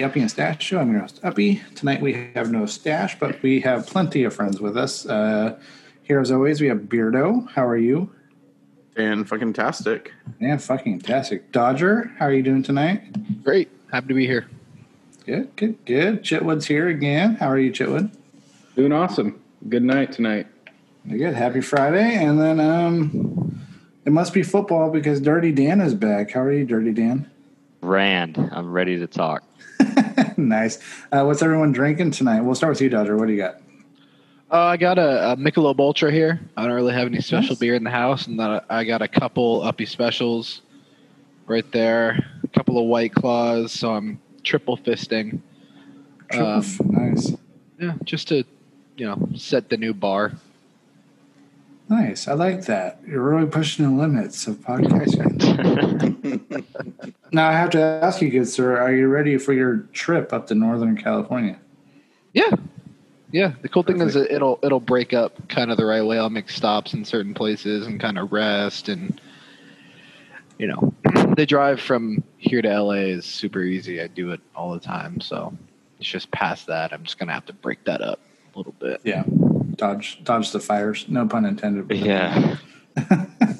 welcome everyone to the Uppy and Stash Show. I'm your host, Uppy. Tonight we have no stash, but we have plenty of friends with us. Uh, here, as always, we have Beardo. How are you? And fucking tastic. Yeah, fucking fantastic. Dodger, how are you doing tonight? Great. Happy to be here. Good, good, good. Chitwood's here again. How are you, Chitwood? Doing awesome. Good night tonight. Good. Happy Friday. And then um, it must be football because Dirty Dan is back. How are you, Dirty Dan? Rand, I'm ready to talk. nice. Uh, what's everyone drinking tonight? We'll start with you, Dodger. What do you got? Uh, I got a, a Michelob Ultra here. I don't really have any special Nice. beer in the house, and then I got a couple Uppy specials right there. A couple of White Claws, so I'm triple fisting. Triple Um, f- nice. Yeah, just to you know set the new bar. Nice. I like that. You're really pushing the limits of podcasting. now, I have to ask you, good sir, are you ready for your trip up to Northern California? Yeah, yeah. The cool thing is Perfect. that it'll it'll break up kind of the right way. I'll make stops in certain places and kind of rest, and you know, the drive from here to LA is super easy. I do it all the time, so it's just past that. I'm just gonna have to break that up a little bit. Yeah. Dodge, dodge the fires. No pun intended. yeah.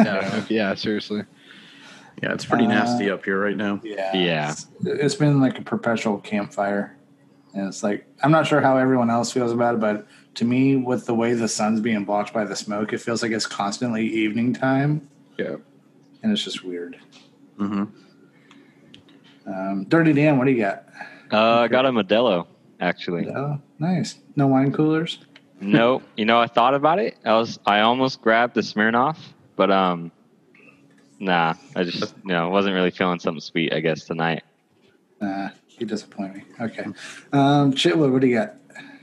Yeah, yeah. Seriously. Yeah, it's pretty Uh, nasty up here right now. Yeah. Yeah. It's, it's been like a perpetual campfire. And it's like, I'm not sure how everyone else feels about it, but to me, with the way the sun's being blocked by the smoke, it feels like it's constantly evening time. Yeah. And it's just weird. hmm Um, Dirty Dan, what do you got? Uh, I got a Modelo, actually. Oh, nice. No wine coolers? no, you know, I thought about it. I was, I almost grabbed the Smirnoff, but um, nah, I just, you know, wasn't really feeling something sweet. I guess tonight. Nah, you disappoint me. Okay. Um, Chitwood, what do you got?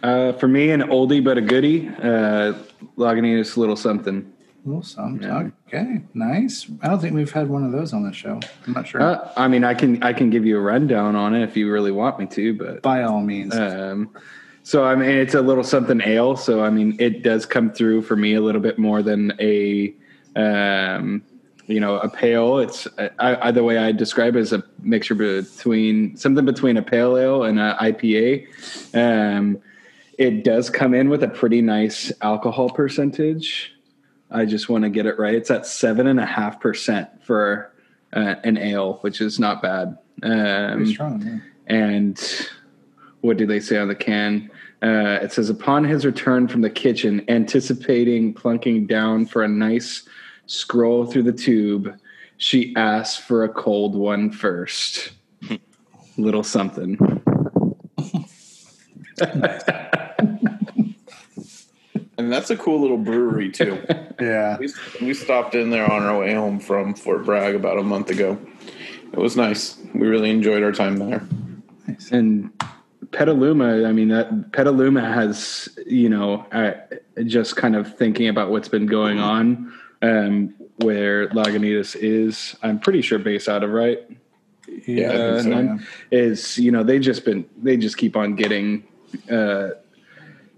Uh, for me, an oldie but a goodie. Uh, Lagunitas Little Something. Well, some Yeah. Okay, nice. I don't think we've had one of those on the show. I'm not sure. Uh, I mean, I can I can give you a rundown on it if you really want me to, but By all means. Um, so I mean, it's a little something ale. So I mean, it does come through for me a little bit more than a, um, you know, a pale. It's I, I, the way I describe it is a mixture between something between a pale ale and an IPA. Um, it does come in with a pretty nice alcohol percentage. I just want to get it right. It's at seven and a half percent for uh, an ale, which is not bad. Um, strong. Yeah. and what do they say on the can? Uh, it says, upon his return from the kitchen, anticipating plunking down for a nice scroll through the tube, she asks for a cold one first. Little something. And that's a cool little brewery too. Yeah. we, we stopped in there on our way home from Fort Bragg about a month ago. It was nice. We really enjoyed our time there. Nice. And Petaluma, I mean, that Petaluma has, you know, uh, just kind of thinking about what's been going on um, where Lagunitas is, I'm pretty sure based out of, right? Yeah, uh, so, none- is you know they just been they just keep on getting uh,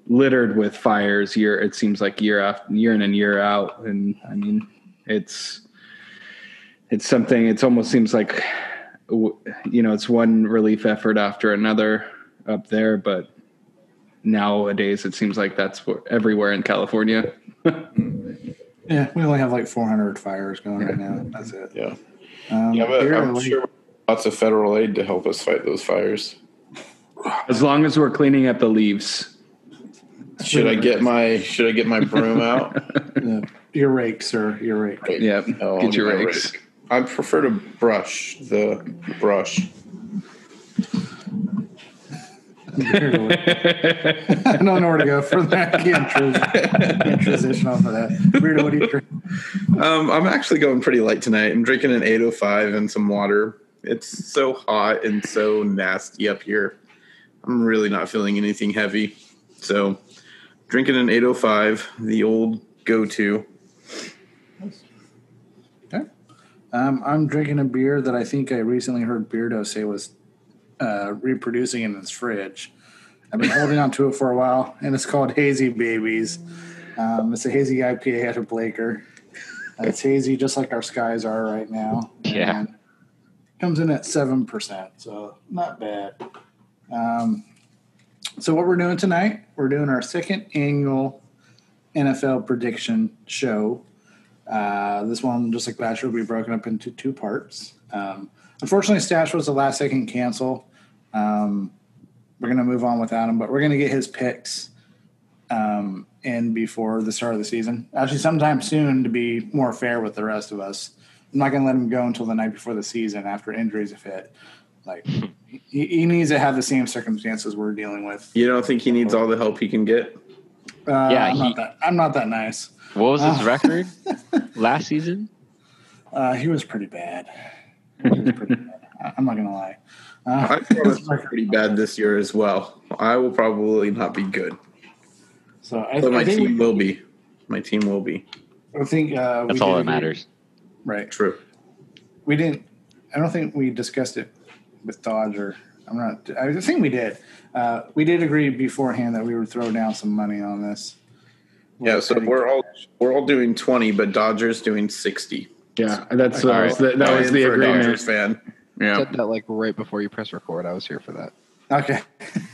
littered with fires year it seems like year after year in and year out. And I mean it's it's something It almost seems like you know it's one relief effort after another up there but nowadays it seems like that's everywhere in California Yeah, we only have like 400 fires going right now. That's it. Yeah. Um, Yeah, but I'm like- sure lots of federal aid to help us fight those fires. as long as we're cleaning up the leaves Should I get my Should I get my broom out? uh, your rake, sir. Your rake. yeah Oh, I'll get your rakes rake. I prefer to brush the brush. I don't know where to go from that. I can't, trans- can't transition off of that. Weirdo, what do you drink? Um, I'm actually going pretty light tonight. I'm drinking an 805 and some water. It's so hot and so nasty up here. I'm really not feeling anything heavy. So, drinking an 805, the old go to. Okay. Um, I'm drinking a beer that I think I recently heard Beardo say was uh, reproducing in his fridge. I've been holding on to it for a while, and it's called Hazy Babies. Um, it's a hazy IPA out of Blaker. Uh, it's hazy, just like our skies are right now. Yeah. And comes in at seven percent, so not bad. Um, so what we're doing tonight, we're doing our second annual NFL prediction show. Uh, this one, just like last year, will be broken up into two parts. Um, unfortunately, Stash was the last second cancel. Um, we're going to move on without him, but we're going to get his picks um, in before the start of the season. Actually, sometime soon to be more fair with the rest of us. I'm not going to let him go until the night before the season after injuries have hit. Like he, he needs to have the same circumstances we're dealing with. You don't think he needs all the help he can get? Uh, Yeah, I'm, he- not that, I'm not that nice. What was his Oh. record last season? Uh, he was pretty bad. He was pretty bad. I'm not going to lie. Uh, I thought it was pretty bad this year as well. I will probably not be good, so I, but my I think team we, will be. My team will be. I think uh, we That's all that agree- matters. Right. True. We didn't. I don't think we discussed it with Dodger. I'm not. I think we did. Uh, we did agree beforehand that we would throw down some money on this. Yeah, so we're all we're all doing twenty, but Dodgers doing sixty. Yeah, that's what All was the, that was am the for a agreement. Dodgers. Yeah. Said that like right before you press record. I was here for that. Okay.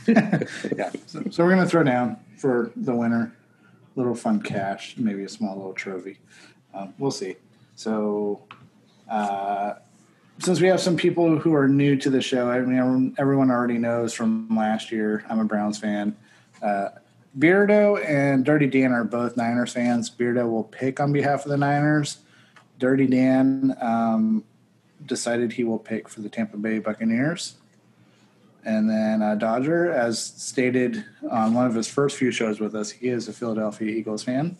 yeah. So, so we're gonna throw down for the winner. Little fun cash, maybe a small little trophy. Um, we'll see. So, uh, since we have some people who are new to the show, I mean, everyone, everyone already knows from last year. I'm a Browns fan. Uh, Beardo and Dirty Dan are both Niners fans. Beardo will pick on behalf of the Niners. Dirty Dan um, decided he will pick for the Tampa Bay Buccaneers. And then uh, Dodger, as stated on one of his first few shows with us, he is a Philadelphia Eagles fan.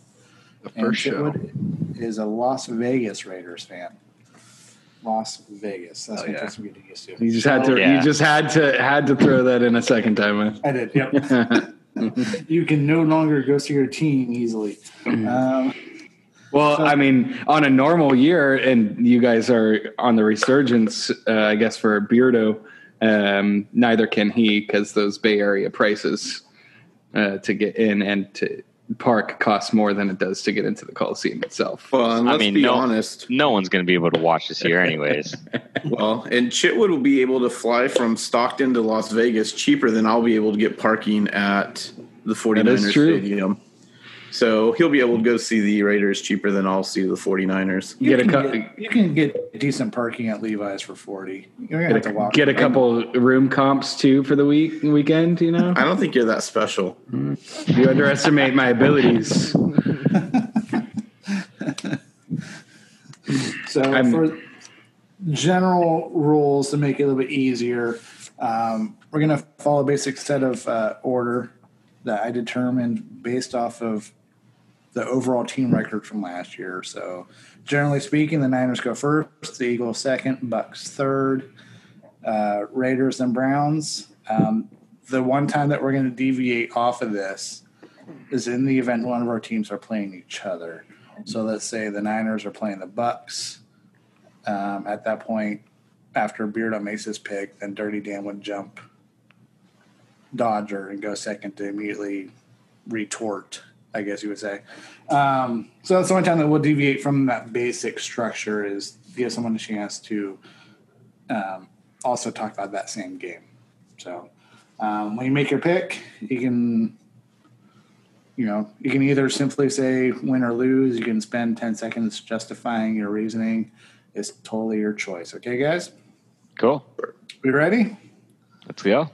The And first show. Chitwood is a Las Vegas Raiders fan. Las Vegas. That's Oh, what yeah. that's getting used to. You just had to. Yeah. You just had to had to throw that in a second time. I did. Yep. you can no longer go see your team easily. Um, Well, I mean, on a normal year, and you guys are on the resurgence, uh, I guess, for Beardo, um, neither can he because those Bay Area prices uh, to get in and to park cost more than it does to get into the Coliseum itself. Well, and I let's mean, be no- honest. No one's going to be able to watch this year, anyways. Well, and Chitwood will be able to fly from Stockton to Las Vegas cheaper than I'll be able to get parking at the 49ers. Stadium. So he'll be able to go see the Raiders cheaper than I'll see the 49ers. you, Get a can get, you can get decent parking at Levi's for forty. You're gonna have to walk. Get a couple room comps too for the week weekend. You know, I don't think you're that special. you underestimate my abilities. So I'm- for general rules to make it a little bit easier, um, we're going to follow a basic set of uh, order that I determined based off of the overall team record from last year. So generally speaking, the Niners go first, the Eagles second, Bucks third, uh, Raiders and Browns. Um, the one time that we're going to deviate off of this is in the event one of our teams are playing each other. So let's say the Niners are playing the Bucks. Um, at that point, after Beardo makes his pick, then Dirty Dan would jump Dodger and go second to immediately retort, I guess you would say. Um, so that's the only time that we'll deviate from that basic structure is give someone a chance to um, also talk about that same game. So um, when you make your pick, you can you know, you can either simply say win or lose. You can spend 10 seconds justifying your reasoning. It's totally your choice. Okay, guys? Cool. We ready? Let's go.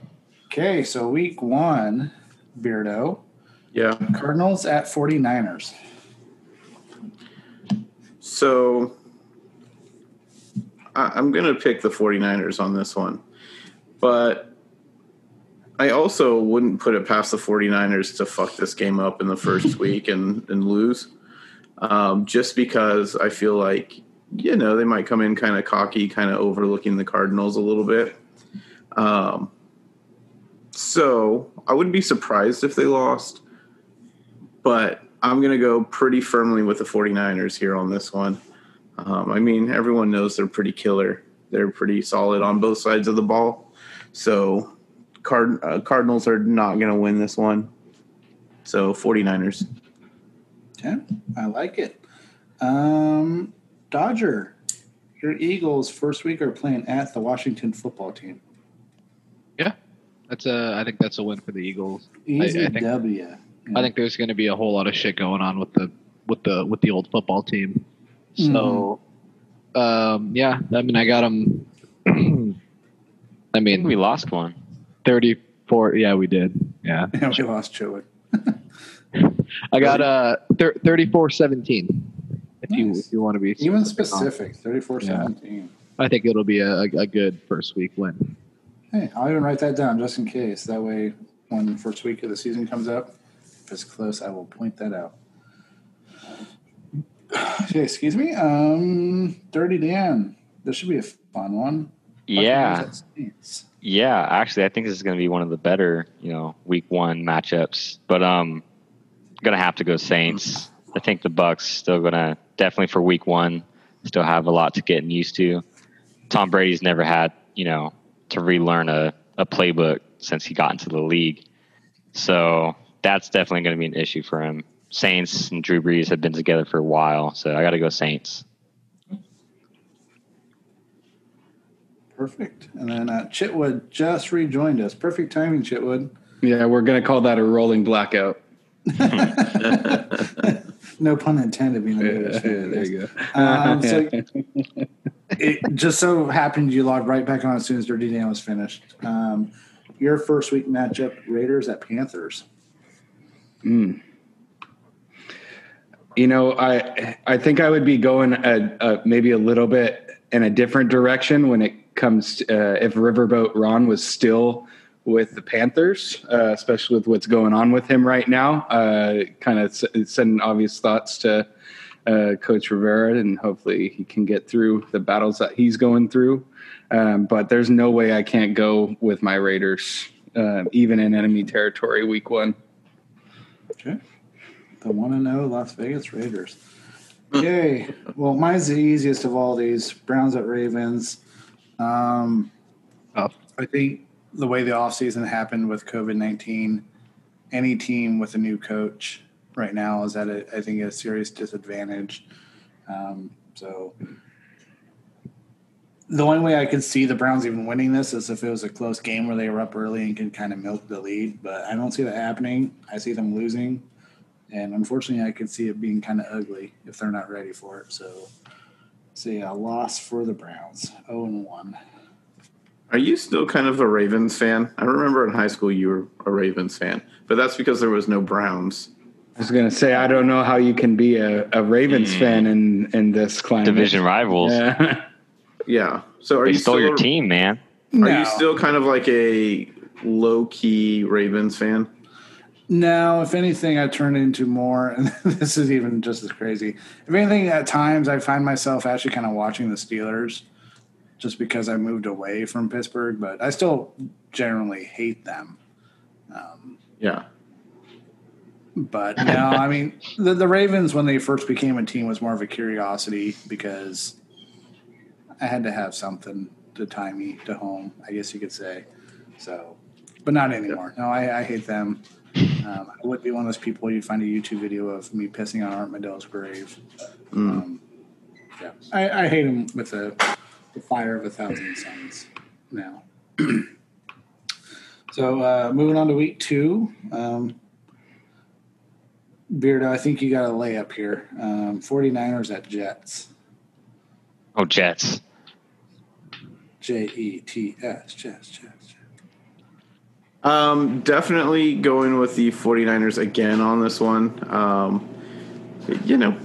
Okay, so week one, Beardo. Yeah. Cardinals at 49ers. So I, I'm going to pick the 49ers on this one. But I also wouldn't put it past the 49ers to fuck this game up in the first week and, and lose. Um, just because I feel like, you know, they might come in kind of cocky, kind of overlooking the Cardinals a little bit. Um, so I wouldn't be surprised if they lost but I'm going to go pretty firmly with the 49ers here on this one. Um, I mean, everyone knows they're pretty killer. They're pretty solid on both sides of the ball. So, Card- uh, Cardinals are not going to win this one. So, 49ers. Okay, I like it. Um, Dodger, your Eagles first week are playing at the Washington football team. Yeah, that's a. I think that's a win for the Eagles. Easy I think- W. I think there's going to be a whole lot of shit going on with the with the with the old football team. So, um, yeah, I mean, I got them. I I mean, we lost one. 34. Yeah, we did. Yeah, Yeah, we lost Chitwood. I got uh 34 17. If you if you want to be Even specific on- specific, 34 17. I think it'll be a, a good first week win. Hey, I'll even write that down just in case. That way, when the first week of the season comes up, if close, I will point that out. Okay, excuse me. Um, Dirty Dan. This should be a fun one. Yeah, Buccaneers at Saints. yeah. Actually, I think this is going to be one of the better, you know, week one matchups. But um, gonna have to go Saints. I think the Bucks still gonna definitely for week one still have a lot to get used to. Tom Brady's never had, you know, to relearn a, a playbook since he got into the league. So that's definitely going to be an issue for him. Saints and Drew Brees have been together for a while, so I got to go Saints. Perfect. And then uh, Chitwood just rejoined us. Perfect timing, Chitwood. Yeah, we're gonna call that a rolling blackout. No pun intended. Being Yeah, the there you go. Um, so it just so happened you logged right back on as soon as Dirty Dan was finished. Um, your first week matchup: Raiders at Panthers. You know, I I think I would be going a, a, maybe a little bit in a different direction when it comes to, uh, if Riverboat Ron was still with the Panthers, uh, especially with what's going on with him right now. Uh, kind of sending obvious thoughts to uh, Coach Rivera, and hopefully he can get through the battles that he's going through. Um, but there's no way I can't go with my Raiders, uh, even in enemy territory, week one. Okay. The one and zero Las Vegas Raiders. Okay. Well, mine's the easiest of all these. Browns at Ravens. Um, Tough. I think the way the offseason happened with COVID nineteen, any team with a new coach right now is at a, I think a serious disadvantage. Um, so the only way I could see the Browns even winning this is if it was a close game where they were up early and could kind of milk the lead. But I don't see that happening. I see them losing, and unfortunately, I could see it being kind of ugly if they're not ready for it. So, see a loss for the Browns, zero and one. Are you still kind of a Ravens fan? I remember in high school you were a Ravens fan, but that's because there was no Browns. I was gonna say I don't know how you can be a, a Ravens Hmm. fan in in this climate. Division rivals. Yeah. Yeah. So are They you stole still your team, man. Are No. you still kind of like a low key Ravens fan? No, if anything, I turn into more, and this is even just as crazy. If anything, at times I find myself actually kind of watching the Steelers just because I moved away from Pittsburgh, but I still generally hate them. Um, yeah. But no, I mean, the, the Ravens, when they first became a team, was more of a curiosity because I had to have something to tie me to home, I guess you could say. So, but not anymore. No, I, I hate them. Um, I would be one of those people you'd find a YouTube video of me pissing on Art Modell's grave. Um, yeah, I, I hate him with the, the fire of a thousand suns now. so, uh, moving on to week two. Um, Beardo, I think you got a layup here. Um, 49ers at Jets. Oh, Jets. J E T S. Jets, Jets, Jets. Um, definitely going with the 49ers again on this one. Um, you know,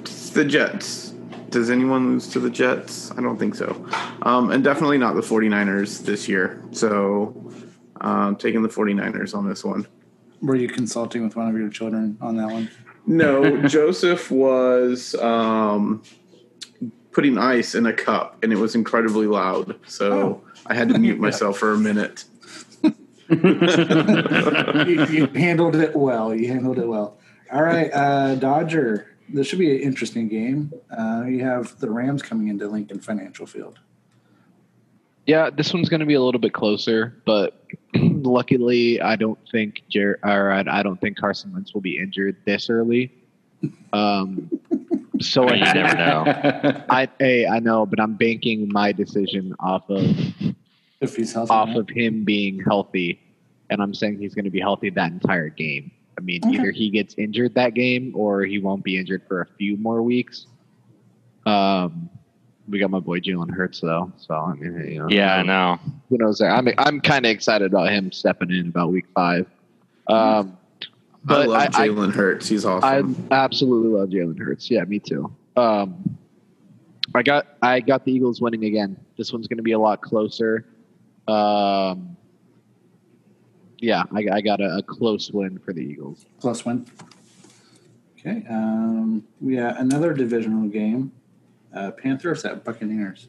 it's the Jets. Does anyone lose to the Jets? I don't think so. Um, and definitely not the 49ers this year. So, um, taking the 49ers on this one. Were you consulting with one of your children on that one? No, Joseph was um, putting ice in a cup, and it was incredibly loud. So I had to mute myself for a minute. you, you handled it well. You handled it well. All right, uh, Dodger. This should be an interesting game. Uh, you have the Rams coming into Lincoln Financial Field. Yeah, this one's going to be a little bit closer, but luckily, I don't think Jer- or I I don't think Carson Wentz will be injured this early. Um, So I mean, you never know. I hey, I know, but I'm banking my decision off of If he's healthy. off right? of him being healthy, and I'm saying he's going to be healthy that entire game. I mean, Okay. either he gets injured that game or he won't be injured for a few more weeks. Um, we got my boy Jalen Hurts though, so I mean, you know, Yeah, I know. who knows there? I'm I'm kind of excited about him stepping in about week five. Um, I but love I, I, Jalen Hurts. He's awesome. I absolutely love Jalen Hurts. Yeah, me too. Um, I got I got the Eagles winning again. This one's going to be a lot closer. Um, yeah, I, I got a, a close win for the Eagles. Close win. Okay. Um, we got another divisional game. Uh, Panthers at Buccaneers.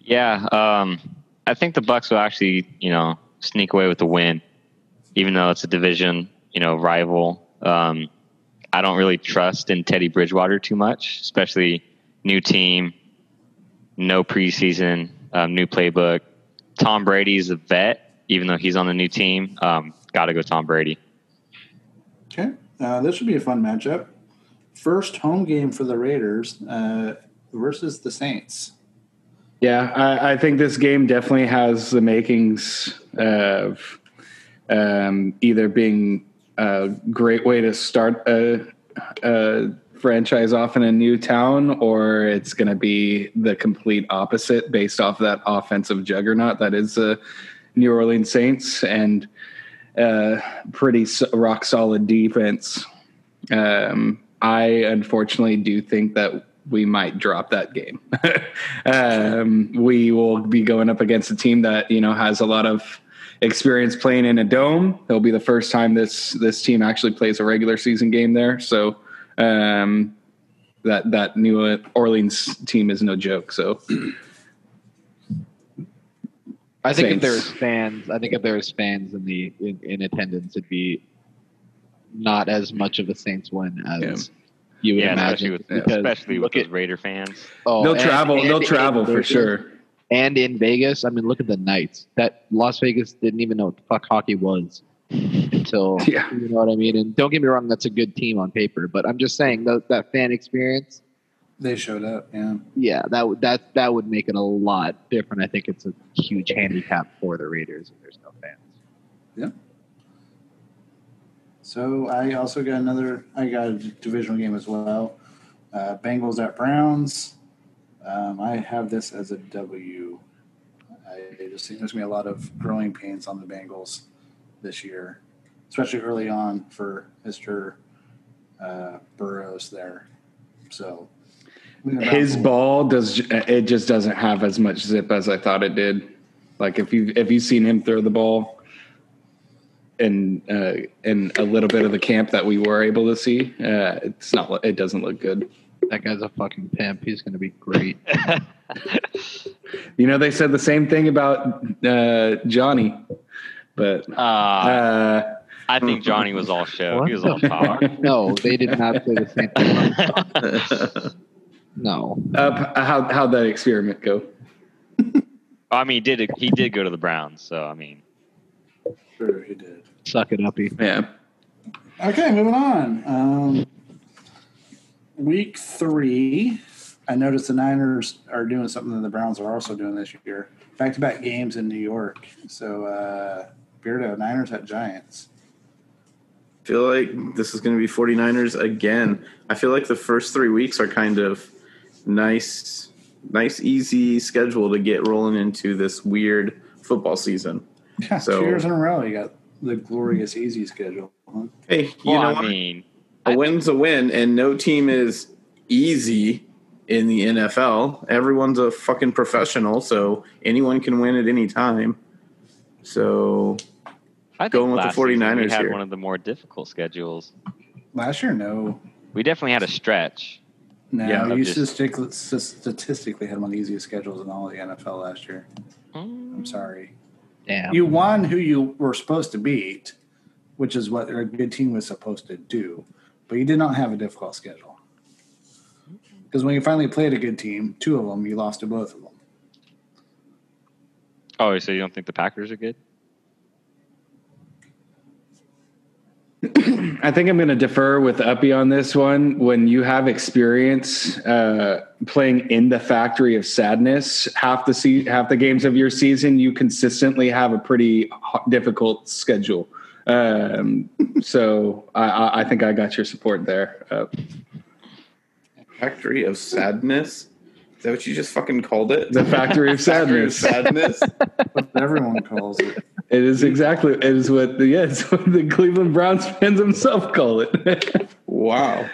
Yeah, um, I think the Bucks will actually, you know, sneak away with the win, even though it's a division, you know, rival. Um, I don't really trust in Teddy Bridgewater too much, especially new team, no preseason, um, new playbook. Tom Brady's a vet, even though he's on the new team. Um, Got to go Tom Brady. Okay. Uh, this should be a fun matchup. First home game for the Raiders uh, versus the Saints. Yeah, I, I think this game definitely has the makings of um, either being a great way to start a, a franchise off in a new town, or it's going to be the complete opposite based off that offensive juggernaut that is the New Orleans Saints and uh, pretty rock solid defense. Um, I unfortunately do think that we might drop that game. um, we will be going up against a team that you know has a lot of experience playing in a dome. It'll be the first time this this team actually plays a regular season game there. So um, that that New Orleans team is no joke. So I think if Saints. there's fans, I think if there's fans in the in, in attendance, it'd be not as much of a Saints win as you would Yeah, imagine. especially with, because especially with look those at Raider fans. oh, they'll and- travel. and they'll in travel for sure. And in Vegas, I mean, look at the Knights. That Las Vegas didn't even know what the fuck hockey was until Yeah. you know what I mean. And don't get me wrong, that's a good team on paper, but I'm just saying that that fan experience, They showed up. Yeah. yeah, that would that that would make it a lot different. I think it's a huge handicap for the Raiders if there's no fans. Yeah. So I also got another. I got a divisional game as well. Uh, Bengals at Browns. Um, I have this as a W. I just think there's gonna be a lot of growing pains on the Bengals this year, especially early on for Mister uh, Burrows there. So His ball does it just doesn't have as much zip as I thought it did. Like if you if you've seen him throw the ball in uh, in a little bit of the camp that we were able to see, uh, it's not it doesn't look good. That guy's a fucking pimp. He's going to be great. You know they said the same thing about uh, Johnny, but Uh, uh, I think Johnny was all show. What He was all talk. No, they did not say the same thing. No. uh, how how'd that experiment go? I mean, he did he did go to the Browns, so I mean, Sure, he did. Suck it uppy. Yeah, Okay, moving on. Um, week three, I noticed the Niners are doing something that the Browns are also doing this year. Back to back games in New York. So, uh, Beardo, Niners at Giants. feel like this is going to be 49ers again. I feel like the first three weeks are kind of nice, nice, easy schedule to get rolling into this weird football season. Yeah, So- two years in a row, you got the glorious easy schedule. Huh? Hey, you well, know I what? mean, a win's a win, and no team is easy in the NFL. Everyone's a fucking professional, so anyone can win at any time. So I think Going with the last season 49ers we had here. one of the more difficult schedules. Last year, no. We definitely had a stretch. No, Yeah, you I'm just- statistically had one of the easiest schedules in all of the NFL last year. Mm. I'm sorry. Damn. You won who you were supposed to beat, which is what a good team was supposed to do. But you did not have a difficult schedule. Because when you finally played a good team, two of them, you lost to both of them. Oh, so you don't think the Packers are good? I think I'm going to defer with Uppy on this one. When you have experience uh, playing in the factory of sadness, half the se- half the games of your season, you consistently have a pretty difficult schedule. Um, so I- I, I think I got your support there. Uh, Factory of Sadness. Is that what you just fucking called it? the factory of Factory of sadness. Sadness. What everyone calls it. It is exactly it is what the yeah, it's what the Cleveland Browns fans themselves call it. wow.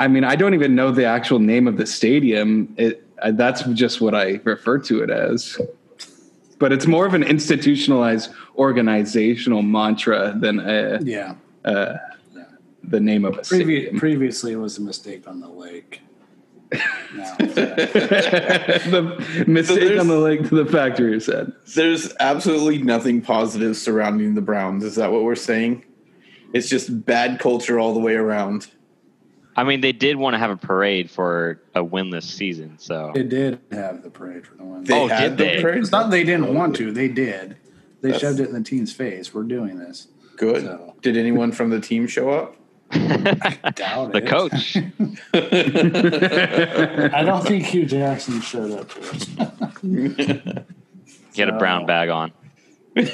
I mean, I don't even know the actual name of the stadium. It that's just what I refer to it as. But it's more of an institutionalized organizational mantra than a, Yeah. uh, the name of a Previ- stadium. previously, it was a mistake on the lake. Now, the mistake there's- on the lake to the factory said. There's absolutely nothing positive surrounding the Browns. Is that what we're saying? It's just bad culture all the way around. I mean, they did want to have a parade for a winless season, so they did have the parade for the one. They Oh, did the they? parade? It's not they didn't oh, want to. They did. They That's- shoved it in the team's face. We're doing this. Good. So. Did anyone from the team show up? Doubt the it. coach. I don't think Hue Jackson showed up for us. Get a brown bag on. All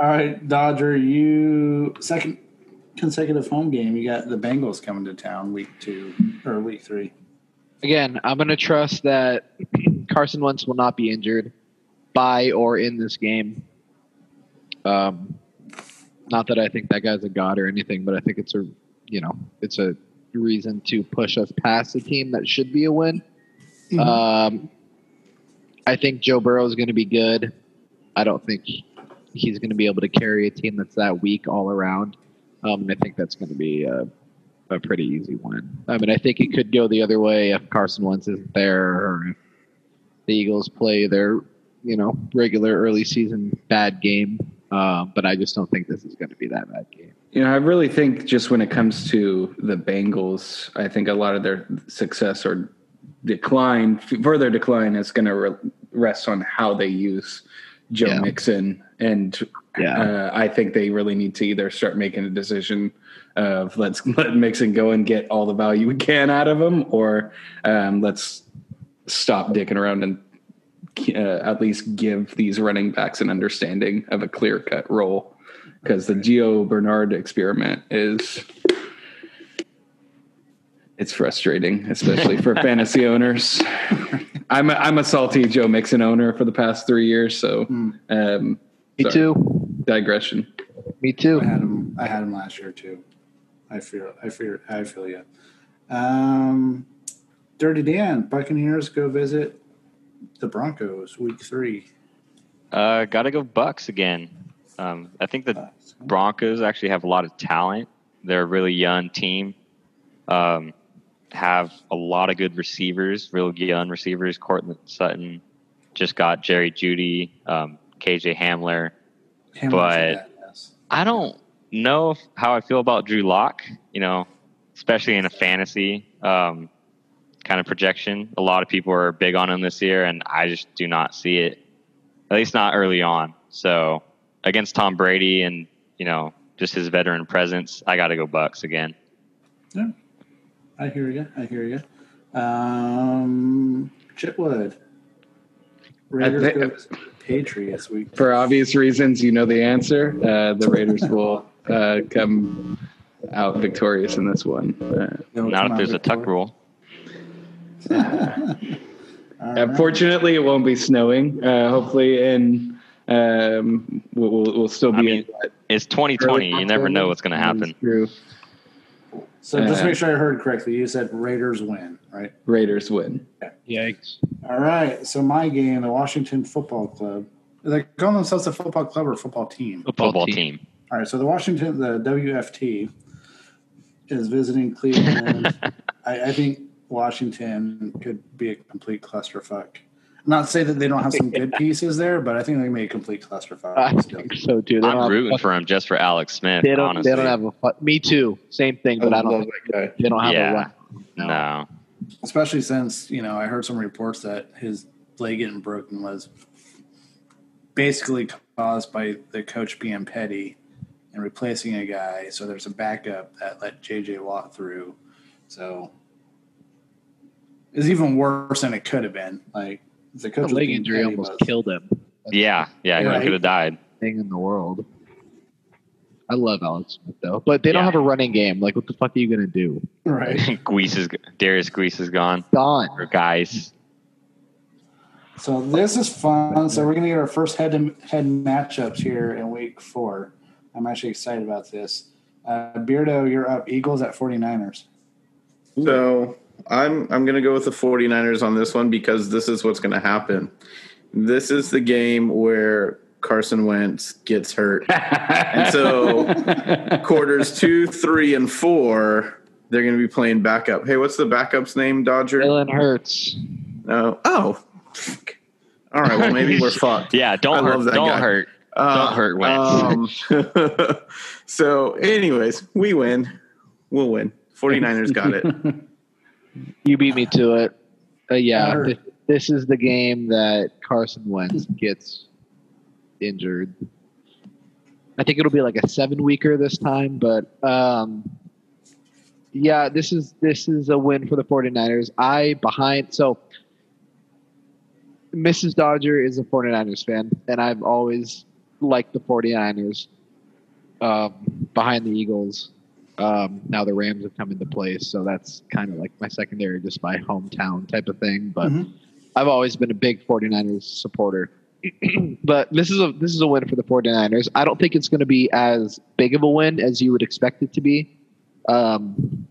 right, Dodger, you second consecutive home game. You got the Bengals coming to town week two or week three. Again, I'm going to trust that Carson Wentz will not be injured by or in this game. Um, not that I think that guy's a god or anything, but I think it's a, you know, it's a reason to push us past a team that should be a win. Um, I think Joe Burrow is going to be good. I don't think he's going to be able to carry a team that's that weak all around. Um, and I think that's going to be a, a pretty easy win. I mean, I think it could go the other way if Carson Wentz isn't there, or if the Eagles play their, you know, regular early season bad game. Uh, but I just don't think this is going to be that bad game. You know, I really think just when it comes to the Bengals, I think a lot of their success or decline, further decline, is going to re- rest on how they use Joe Yeah. Mixon. And Yeah. uh, I think they really need to either start making a decision of let's let Mixon go and get all the value we can out of him, or um, let's stop dicking around and uh, at least give these running backs an understanding of a clear cut role because the Gio Bernard experiment is it's frustrating, especially for fantasy owners. I'm a, I'm a salty Joe Mixon owner for the past three years, so um, Me sorry, too. Digression. Me too. I had him. I had him last year too. I feel. I feel. I feel you. Um, Dirty Dan, Buccaneers go visit the Broncos week three. Uh, got to go Bucks again. Um, I think the Broncos actually have a lot of talent. They're a really young team. Um, have a lot of good receivers, real young receivers. Courtland Sutton just got Jerry Jeudy, um, KJ Hamler. Hamlin's But-. I don't know how I feel about Drew Lock. You know, especially in a fantasy um, kind of projection. A lot of people are big on him this year, and I just do not see it. At least not early on. So against Tom Brady and you know just his veteran presence, I got to go Bucks again. Yeah, I hear you. I hear you. Um, Chitwood. Raiders think- go visit Patriots week. For obvious reasons, you know the answer. Uh, the Raiders will uh, come out victorious in this one. Uh, They'll Not if out there's a tuck rule. All right. Unfortunately, it won't be snowing. Uh, hopefully, in um, we'll, we'll, we'll still be I mean, in It's 2020. You never know what's going to happen. True. So just make sure I heard correctly. You said Raiders win, right? Raiders win. Yikes. All right. So my game, the Washington Football Club. They call themselves a football club or football team. Football team. All right. So the Washington, the WFT, is visiting Cleveland. I, I think Washington could be a complete clusterfuck. Not say that they don't have some good pieces there, but I think they made a complete clusterfuck. I think so too. They don't I'm have rooting for him just for Alex Smith. They don't. honestly. They don't have a. fu- Me too. Same thing, but I, don't. love Think, guy. they don't have Yeah. a weapon. no. Especially since you know I heard some reports that his leg getting broken was basically caused by the coach being petty and replacing a guy. So there's a backup that let JJ walk through. So it's even worse than it could have been. Like the The coach was leg injury almost but- killed him. Yeah, yeah, Right. he could have died. Thing in the world. I love Alex Smith though, but they don't Yeah. have a running game. Like, what the fuck are you gonna do? Right. Guice is Derrius Guice is gone. Gone. Or guys. So this is fun. So we're gonna get our first head to head matchups here in week four. I'm actually excited about this. Uh, Beardo, you're up. Eagles at 49ers. So I'm I'm gonna go with the 49ers on this one because this is what's gonna happen. This is the game where Carson Wentz gets hurt. and so quarters two, three, and four, they're gonna be playing backup. Hey, what's the backup's name, Dodger? Jalen Hurts. No. Oh. All right, well maybe we're fucked. Yeah, don't love hurt. that Don't guy. hurt. Uh, Don't hurt Wentz. um, so, anyways, we win. We'll win. 49ers got it. You beat me to it. Uh, yeah, this is the game that Carson Wentz gets injured. I think it'll be like a seven weeker this time, but um, yeah, this is this is a win for the 49ers. I behind so Mrs. Dodger is a 49ers fan, and I've always liked the 49ers um, behind the Eagles. Um, now the Rams have come into place, so that's kind of like my secondary, just my hometown type of thing. But Mhm. I've always been a big 49ers supporter. but this is a this is a win for the 49ers. I don't think it's going to be as big of a win as you would expect it to be. Um,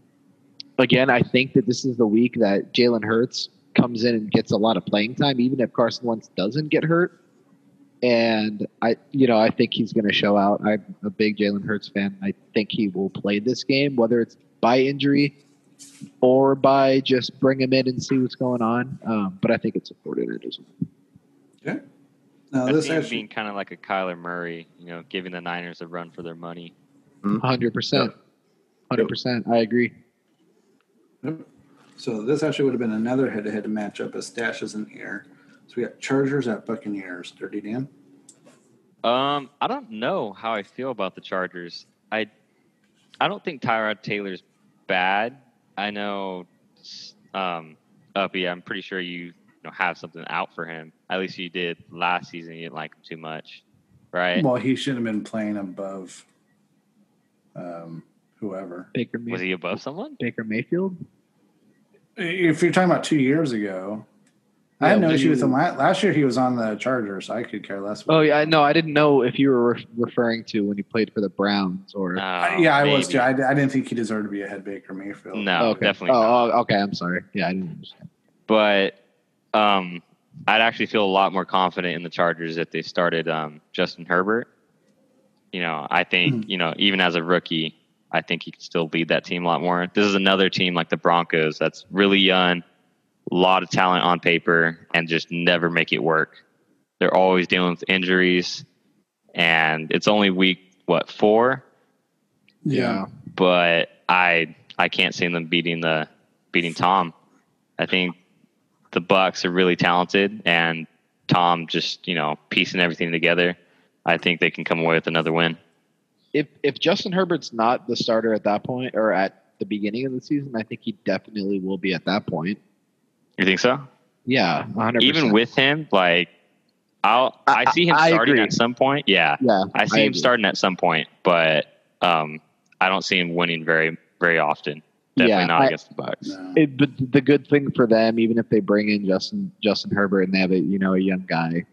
again, I think that this is the week that Jalen Hurts comes in and gets a lot of playing time, even if Carson Wentz doesn't get hurt. And I, you know, I think he's going to show out. I'm a big Jalen Hurts fan. I think he will play this game, whether it's by injury or by just bring him in and see what's going on. Um, but I think it's a 49ers. Okay. Now I this see him actually, being kind of like a Kyler Murray, you know, giving the Niners a run for their money. 100%. 100%. I agree. so this actually would have been another head-to-head matchup as Stash isn't here. So we got Chargers at Buccaneers. Dirty Dan. Um, I don't know how I feel about the Chargers. I, I don't think Tyrod Taylor's bad. I know, um, Uppy. I'm pretty sure you, you know, have something out for him. At least you did last season. You didn't like him too much, right? Well, he should have been playing above um, whoever. Baker, Was he above someone? Baker Mayfield? If you're talking about two years ago, I had Yeah, no we- issue with him. La- Last year he was on the Chargers. So I could care less. Oh, yeah. No, I didn't know if you were re- referring to when he played for the Browns or. No, I- yeah, I was too. I, I didn't think he deserved to be a head Baker Mayfield. No, okay. definitely not. Oh, oh, okay. I'm sorry. Yeah, I didn't understand. but um, I'd actually feel a lot more confident in the Chargers if they started um, Justin Herbert. You know, I think you know even as a rookie, I think he could still lead that team a lot more. This is another team like the Broncos that's really young, a lot of talent on paper, and just never make it work. They're always dealing with injuries, and it's only week what four, Yeah. but I I can't see them beating the beating Tom. I think the Bucks are really talented, and Tom just you know piecing everything together. I think they can come away with another win. If if Justin Herbert's not the starter at that point or at the beginning of the season, I think he definitely will be at that point. You think so? Yeah, 100%. Even with him, like I'll I, I- see him I starting agree. at some point. Yeah, yeah, I see him agree. starting at some point, but um, I don't see him winning very very often. Definitely Yeah, not I- against the Bucks. No. It, but the good thing for them, even if they bring in Justin Justin Herbert and they have a you know a young guy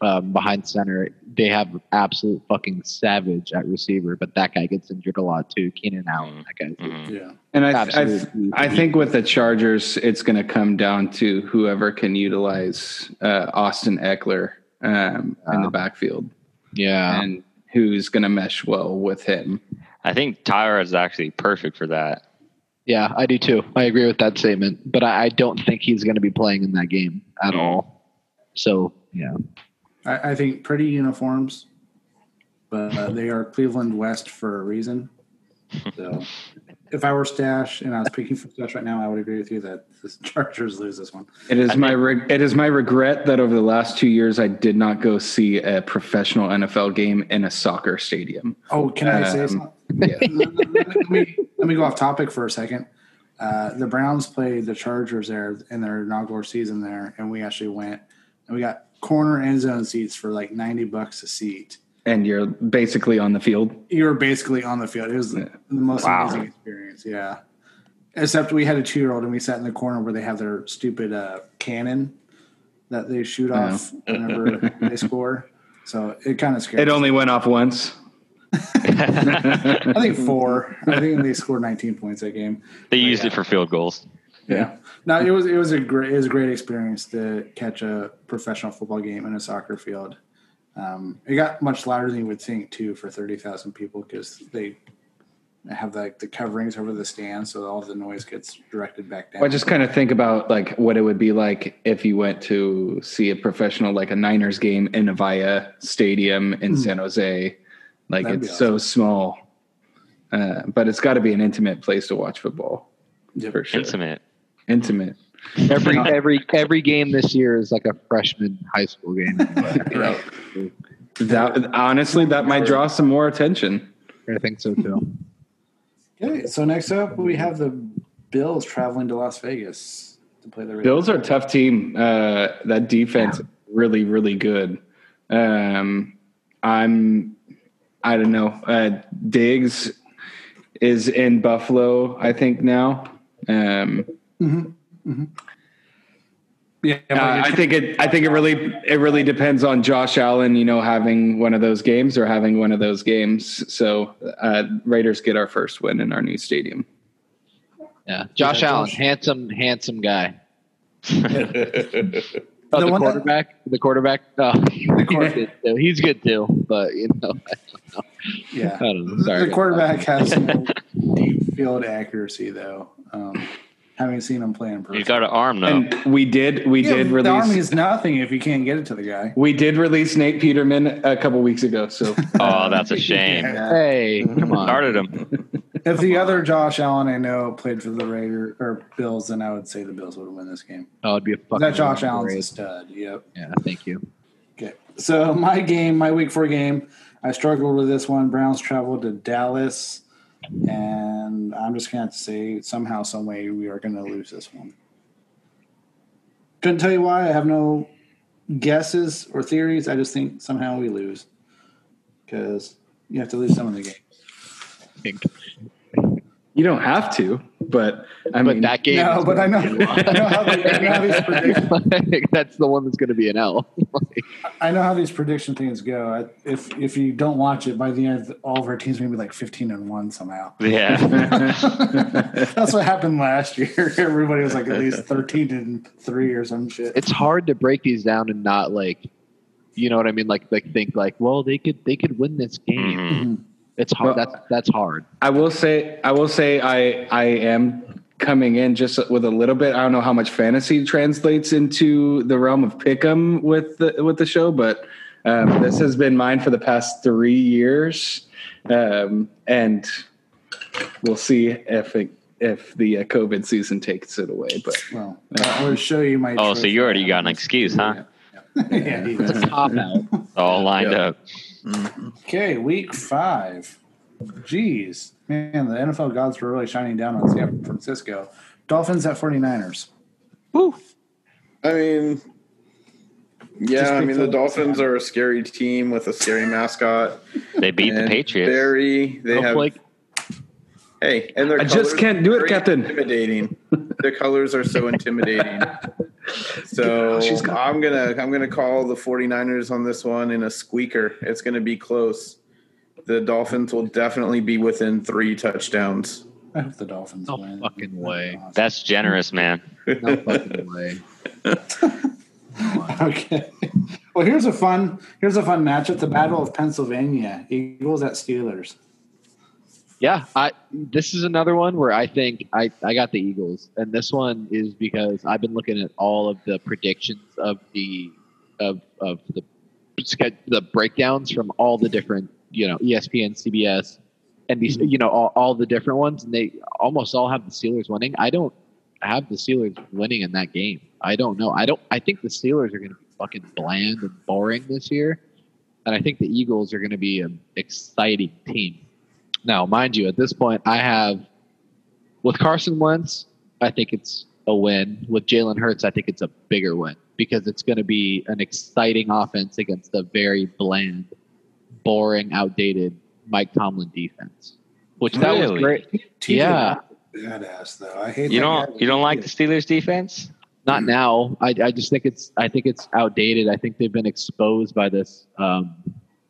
um, behind center, they have absolute fucking savage at receiver. But that guy gets injured a lot too. Keenan Allen, that guy's Mhm. Yeah. And I, I, I think with the Chargers, it's going to come down to whoever can utilize uh, Austin Ekeler um, in the backfield yeah. and who's going to mesh well with him. I think Tyler is actually perfect for that. Yeah, I do too. I agree with that statement, but I, I don't think he's going to be playing in that game at Mm. all. So yeah, I, I think pretty uniforms, but uh, they are Cleveland West for a reason. So if I were Stash and I was picking for Stash right now, I would agree with you that the Chargers lose this one. It is my reg- it is my regret that over the last two years I did not go see a professional NFL game in a soccer stadium. Oh, can I say Um, something? Yeah. let me, let me go off topic for a second. Uh, the Browns played the Chargers there in their inaugural season there, and we actually went and we got corner end zone seats for like 90 bucks a seat. and you're basically on the field. You were basically on the field. It was the most Wow. amazing experience. Yeah. Except we had a two year old and we sat in the corner where they have their stupid uh, cannon that they shoot off whenever they score. So it kind of scared It us. only went off once. I think four. I think they scored 19 points that game. They used yeah. it for field goals. Yeah. No, it was it was a great it was a great experience to catch a professional football game in a soccer field. Um, it got much louder than you would think too for thirty thousand people because they have like the coverings over the stands, so all the noise gets directed back down. I just kind of think about like what it would be like if you went to see a professional like a Niners game in Avaya Stadium in San Jose. Like That'd be it's so small, uh, but it's got to be an intimate place to watch football Yep. for sure. Intimate. Intimate. Every every every game this year is like a freshman high school game. Right. That honestly, that might draw some more attention. I think so too. Okay, so next up we have the Bills traveling to Las Vegas to play the Raiders. Bills are a tough team. Uh, that defense really, really good. Um, I'm, I don't know. Uh, Diggs is in Buffalo, I think now. Um, Yeah, uh, I think it. I think it really. It really depends on Josh Allen. You know, having one of those games or having one of those games. So uh, Raiders get our first win in our new stadium. Yeah, Josh Yeah, Allen, Josh. handsome, handsome guy. The Oh, the, one that- quarterback. the quarterback. Oh, he's good too. He's good too. But you know, know. yeah. I don't know. Sorry. the quarterback has some deep field accuracy though. Um, having seen him play in person. He's got an arm though. And we did. We Yeah, did the release. arm means nothing if you can't get it to the guy. We did release Nate Peterman a couple weeks ago. So oh, that's a shame. Yeah. Hey, come on. Started him. If the other Josh Allen I know played for the Raiders or Bills, then I would say the Bills would win this game. Oh, it'd be a fucking. That Josh great. Allen's a stud. Yep. Yeah, thank you. Okay. So my game, my week four game, I struggled with this one. Browns traveled to Dallas, and I'm just gonna have to say somehow, some way, we are gonna lose this one. Couldn't tell you why. I have no guesses or theories. I just think somehow we lose because you have to lose some of the games. You don't have to, but I But mean, that game. No, but I know, gonna be a I know how, the, I know how these predictions that's the one that's going to be an L. I know how these prediction things go. I, if if you don't watch it by the end, all of our teams may be like fifteen and one somehow. Yeah. That's what happened last year. Everybody was like at least thirteen and three or some shit. it's hard to break these down and not like, you know what I mean? Like, like think like, well, they could they could win this game. Mhm. It's hard. Well- that's that's hard. I will say, I will say, I I am coming in just with a little bit. I don't know how much fantasy translates into the realm of pick'em with the with the show, but um, this has been mine for the past three years, um, and we'll see if it, if the uh, COVID season takes it away. But Well, I'll show you my. Oh, so you already got an excuse, huh? yeah. he does. Top out. All lined Yeah. up. Okay, week five. Jeez, man, the NFL gods were really shining down on San Francisco. Dolphins at 49ers. I mean, yeah, I mean the Dolphins are a scary team with a scary mascot. They beat the and Patriots. Very, they Hope have. like hey, and their I just can't do it, Captain. Intimidating. their colors are so intimidating. So oh, She's I'm gonna I'm gonna call the 49ers on this one in a squeaker. It's gonna be close. The Dolphins will definitely be within three touchdowns. I hope the Dolphins No win. fucking way. Awesome. That's generous, man. no fucking way. Okay. Well, here's a fun here's a fun matchup: the Battle of Pennsylvania, Eagles at Steelers. Yeah, I this is another one where I think I, I got the Eagles, and this one is because I've been looking at all of the predictions of the of of the the breakdowns from all the different you know ESPN, CBS, and these mm-hmm. you know all, all the different ones, and they almost all have the Steelers winning. I don't have the Steelers winning in that game. I don't know. I don't. I think the Steelers are going to be fucking bland and boring this year, and I think the Eagles are going to be an exciting team. Now, mind you, at this point, I have with Carson Wentz. I think it's a win. With Jalen Hurts, I think it's a bigger win because it's going to be an exciting offense against a very bland, boring, outdated Mike Tomlin defense. Which that was great. TJ Yeah. badass though. I hate You that don't guy. you don't like the Steelers defense? Not now. I, I just think it's I think it's outdated. I think they've been exposed by this um,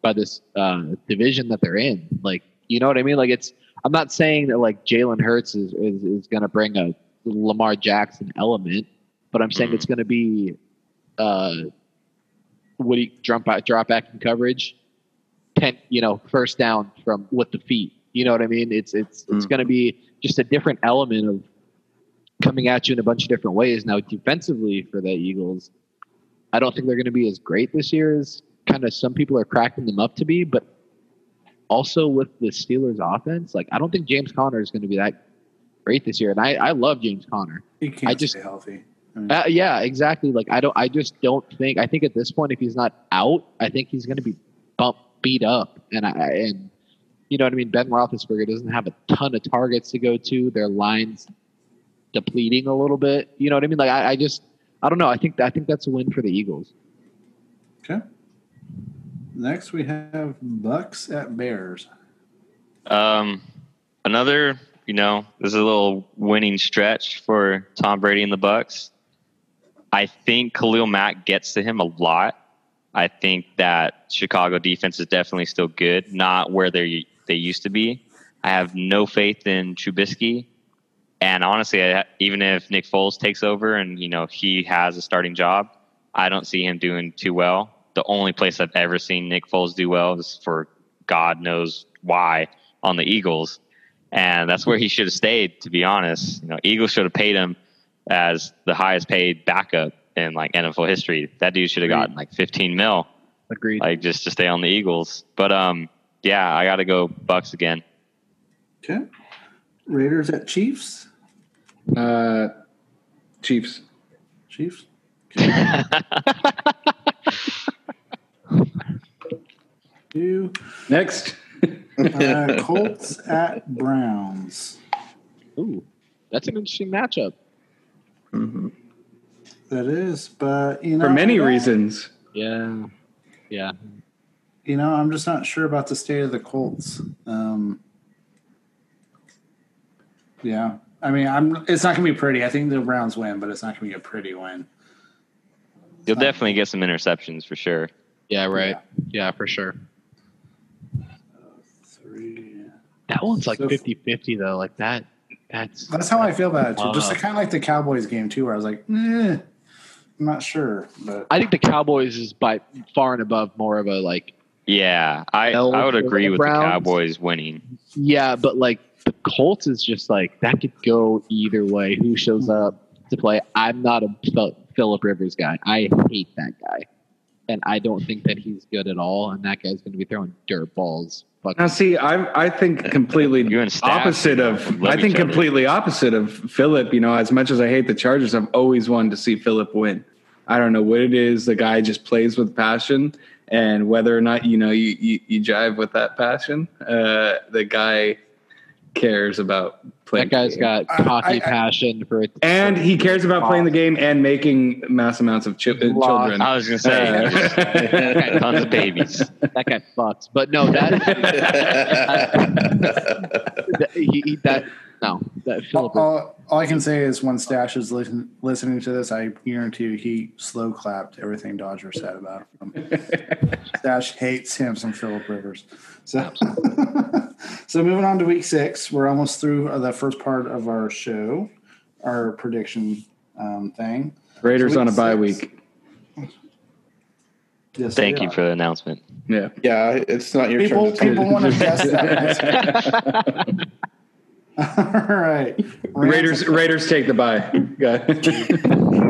by this uh, division that they're in. Like you know what I mean? Like it's. I'm not saying that like Jalen Hurts is is, is going to bring a Lamar Jackson element, but I'm saying it's going to be uh, would he drop back drop back in coverage, ten you know first down from with the feet. You know what I mean? It's it's it's Mhm. going to be just a different element of coming at you in a bunch of different ways. Now, defensively for the Eagles, I don't think they're going to be as great this year as kind of some people are cracking them up to be. But also with the Steelers' offense, like I don't think James Conner is going to be that great this year. And I, I love James Conner. He can't I just- stay healthy. I mean, Uh, yeah, exactly. Like I don't, I just don't think. I think at this point, if he's not out, I think he's going to be bumped, beat up, and I and you know what I mean. Ben Roethlisberger doesn't have a ton of targets to go to. Their lines depleting a little bit. You know what I mean? Like I, I just, I don't know. I think I think that's a win for the Eagles. okay. Next we have Bucks at Bears. Um, another, you know, this is a little winning stretch for Tom Brady and the Bucks. I think Khalil Mack gets to him a lot. I think that Chicago defense is definitely still good, not where they they used to be. I have no faith in Trubisky, and honestly, I, even if Nick Foles takes over and you know he has a starting job, I don't see him doing too well. The only place I've ever seen Nick Foles do well is for God knows why on the Eagles, and that's where he should have stayed. To be honest, you know, Eagles should have paid him as the highest paid backup in like NFL history. That dude should have gotten like 15 mil, Agreed. like just to stay on the Eagles. But um, yeah, I got to go Bucks again. Okay. Raiders at Chiefs. Uh, Chiefs. Chiefs. Two. Next. Uh, Colts at Browns. Ooh, that's an interesting matchup. Mhm. That is, but you know, For many I reasons. Yeah, yeah. You know, I'm just not sure about the state of the Colts. Um, yeah, I mean, I'm. It's not going to be pretty. I think the Browns win, but it's not going to be a pretty win. You'll definitely get some interceptions for sure. Yeah, right. Yeah, for sure. Three. That one's like So- 50-50 though. Like that. That's That's how I feel about it too. Just Wow. kind of like the Cowboys game too, where I was like, eh, I'm not sure, but I think the Cowboys is by far and above more of a like Yeah, I I would agree with Browns. the Cowboys winning. yeah, but like the Colts is just like that could go either way. Who shows up to play? I'm not a Philip Rivers guy. I hate that guy, and I don't think that he's good at all. And that guy's going to be throwing dirt balls. Fucking Now, see, I I think completely You and Stash opposite of. I think completely opposite of Philip. You know, as much as I hate the Chargers, I've always wanted to see Philip win. I don't know what it is. The guy just plays with passion, and whether or not you know you you, you jive with that passion, uh, the guy cares about playing. that guy's the game. got hockey I- I- passion for it. and he cares about playing the game and making mass amounts of chi- uh, children. I was gonna say Uh, tons of babies. that guy fucks. But no, that, that he, he- that no, that Philip. all, all I can say is when Stash is listen, listening to this, I guarantee you he slow clapped everything Dodger said about him. Stash hates him some Philip Rivers. So, so moving on to week six, we're almost through the first part of our show, our prediction um, thing. Raiders Week on a bye six. week. Yes, Thank you are. for the announcement. Yeah. Yeah, it's not your People, turn. To people want to guess that. All right. Raiders Rams- Raiders take the bye. And they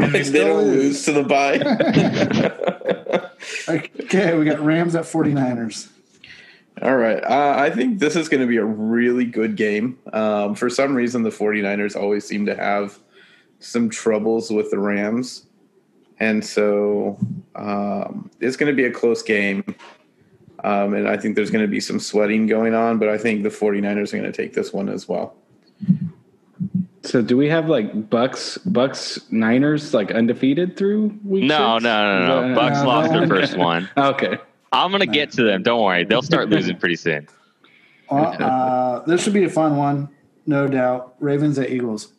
they still don't lose. lose to the bye. Okay, we got Rams at 49ers. All right. Uh, I think this is going to be a really good game. Um, for some reason, the 49ers always seem to have some troubles with the Rams. And so um, it's going to be a close game. Um, and I think there's going to be some sweating going on, but I think the 49ers are going to take this one as well. So do we have like Bucks, Bucks, Niners like undefeated through week? No, six? no, no, no. Is Bucks no, lost no. their first one. Okay. I'm gonna get to them. Don't worry. They'll start losing pretty soon. Well, uh, this should be a fun one, no doubt. Ravens at Eagles.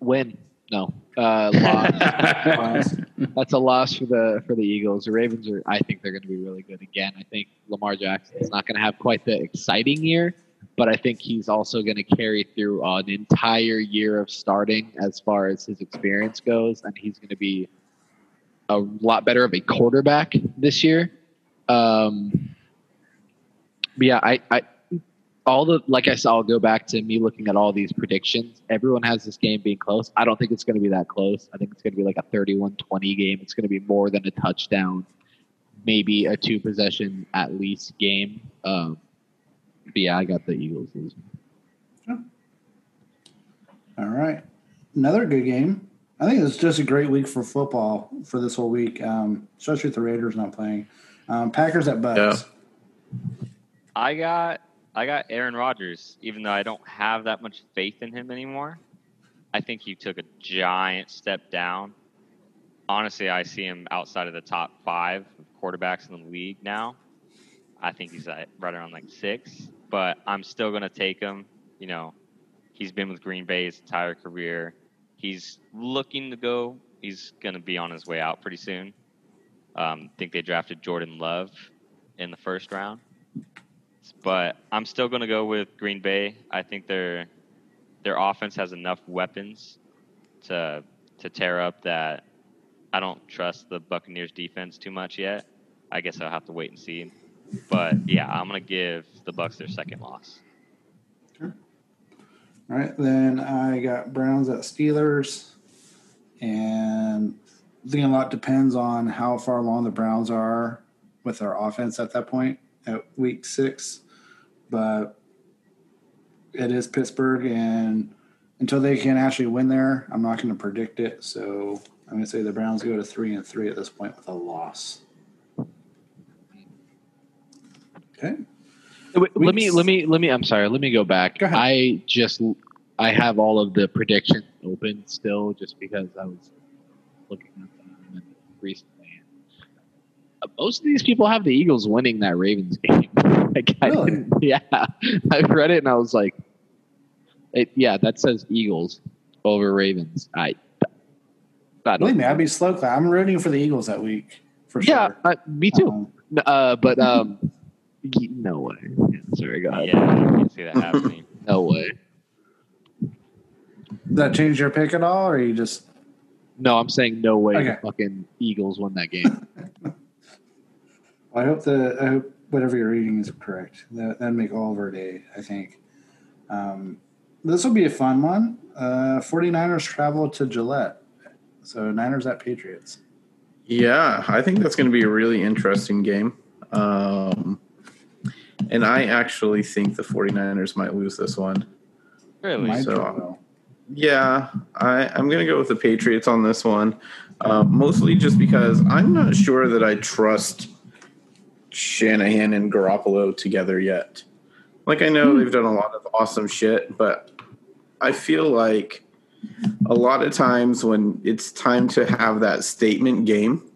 Win. No. Uh, loss. That's a loss for the for the Eagles. The Ravens are. I think they're going to be really good again. I think Lamar Jackson is not going to have quite the exciting year, but I think he's also going to carry through an entire year of starting as far as his experience goes, and he's going to be a lot better of a quarterback this year. Um, yeah, I, I all the like I saw, I'll go back to me looking at all these predictions. Everyone has this game being close. I don't think it's going to be that close. I think it's going to be like a 31-20 game. It's going to be more than a touchdown, maybe a two possession at least game. Um, but yeah, I got the Eagles losing. All right. Another good game. I think it's just a great week for football for this whole week, um, especially with the Raiders not playing. Um, Packers at Bucks. I got I got Aaron Rodgers, even though I don't have that much faith in him anymore. I think he took a giant step down. Honestly, I see him outside of the top five quarterbacks in the league now. I think he's at right around like six, but I'm still going to take him. You know, he's been with Green Bay his entire career. He's looking to go. He's going to be on his way out pretty soon. Um, think they drafted Jordan Love in the first round but I'm still going to go with Green Bay. I think their their offense has enough weapons to to tear up that. I don't trust the Buccaneers defense too much yet. I guess I'll have to wait and see. But yeah, I'm going to give the Bucks their second loss. All right. Then I got Browns at Steelers. And I think a lot depends on how far along the Browns are with their offense at that point at week six. But it is Pittsburgh, and until they can actually win there, I'm not going to predict it. So I'm going to say the Browns go to three and three at this point with a loss. Okay. Wait, let me let me let me. I'm sorry. Let me go back. Go. I just I have all of the predictions open still, just because I was looking at them recently. Uh, Most of these people have the Eagles winning that Ravens game. like, Really? yeah, I read it and I was like, it, "Yeah, that says Eagles over Ravens." I, I Believe me. I'd be slow clap. I'm rooting for the Eagles that week for sure. yeah, uh, me too. Um, Uh, but um, no way. Yeah, sorry, go ahead. Yeah, I can see that happening. No way. Does that change your pick at all, or you just No, I'm saying no way. Okay. The fucking Eagles won that game. I hope the I hope whatever you're reading is correct. That that'd make all of our day, I think. Um, this will be a fun one. Uh, 49ers travel to Gillette. So Niners at Patriots. Yeah, I think that's going to be a really interesting game. Um, and I actually think the 49ers might lose this one. Really? So- Yeah, I, I'm going to go with the Patriots on this one, uh, mostly just because I'm not sure that I trust Shanahan and Garoppolo together yet. Like, I know they've done a lot of awesome shit, but I feel like a lot of times when it's time to have that statement game,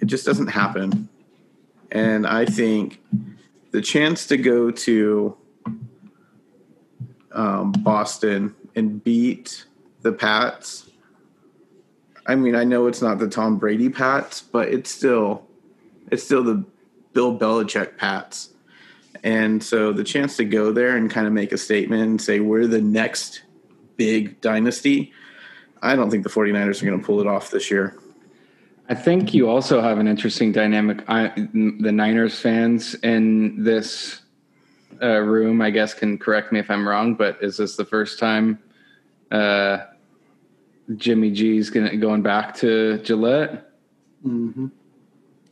it just doesn't happen. And I think the chance to go to um, Boston and beat the Pats. I mean, I know it's not the Tom Brady Pats, but it's still it's still the Bill Belichick Pats. And so the chance to go there and kind of make a statement and say we're the next big dynasty, I don't think the 49ers are going to pull it off this year. I think you also have an interesting dynamic. I, the Niners fans in this uh, room, I guess, can correct me if I'm wrong, but is this the first time uh, Jimmy G's gonna, going back to Gillette? Mm-hmm.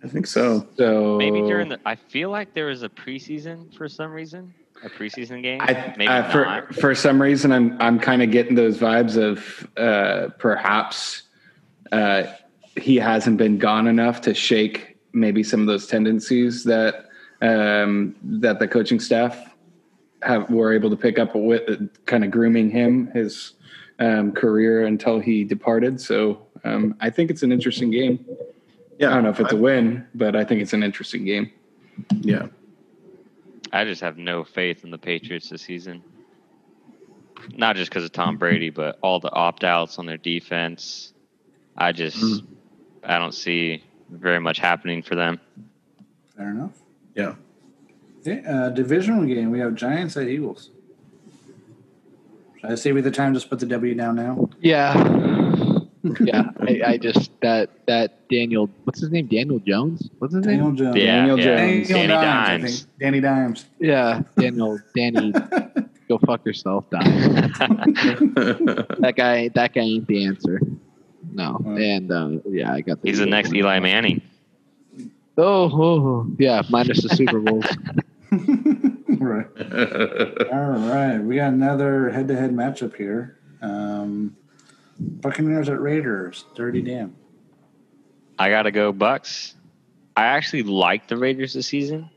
I think so. So Maybe during the. I feel like there was a preseason for some reason. A preseason game. I, Maybe uh, for not. for some reason, I'm I'm kind of getting those vibes of uh, perhaps uh, he hasn't been gone enough to shake maybe some of those tendencies that um, that the coaching staff have were able to pick up with kind of grooming him his um, career until he departed. So um, I think it's an interesting game. Yeah, I don't know if it's a a win, but I think it's an interesting game. yeah. I just have no faith in the Patriots this season. Not just because of Tom Brady, but all the opt outs on their defense. I just, Mm. I don't see very much happening for them. Fair enough. Yeah. Okay, uh, divisional game. We have Giants at Eagles. Should I save with the time? Just put the W down now. Yeah. yeah. I, I just that that Daniel what's his name? Daniel Jones? What's his name? Daniel name? Jones. Yeah, Daniel yeah. Jones. Danny I Dimes. Danny Dimes. Yeah. Daniel Danny go fuck yourself, Dimes. that guy that guy ain't the answer. No. Oh. And uh, yeah, I got the He's the next Eli Manning. Oh, oh, oh. yeah, minus the Super Bowls. right. All right. We got another head-to-head matchup here. Um, Buccaneers at Raiders. Dirty damn. I got to go Bucks. I actually like the Raiders this season.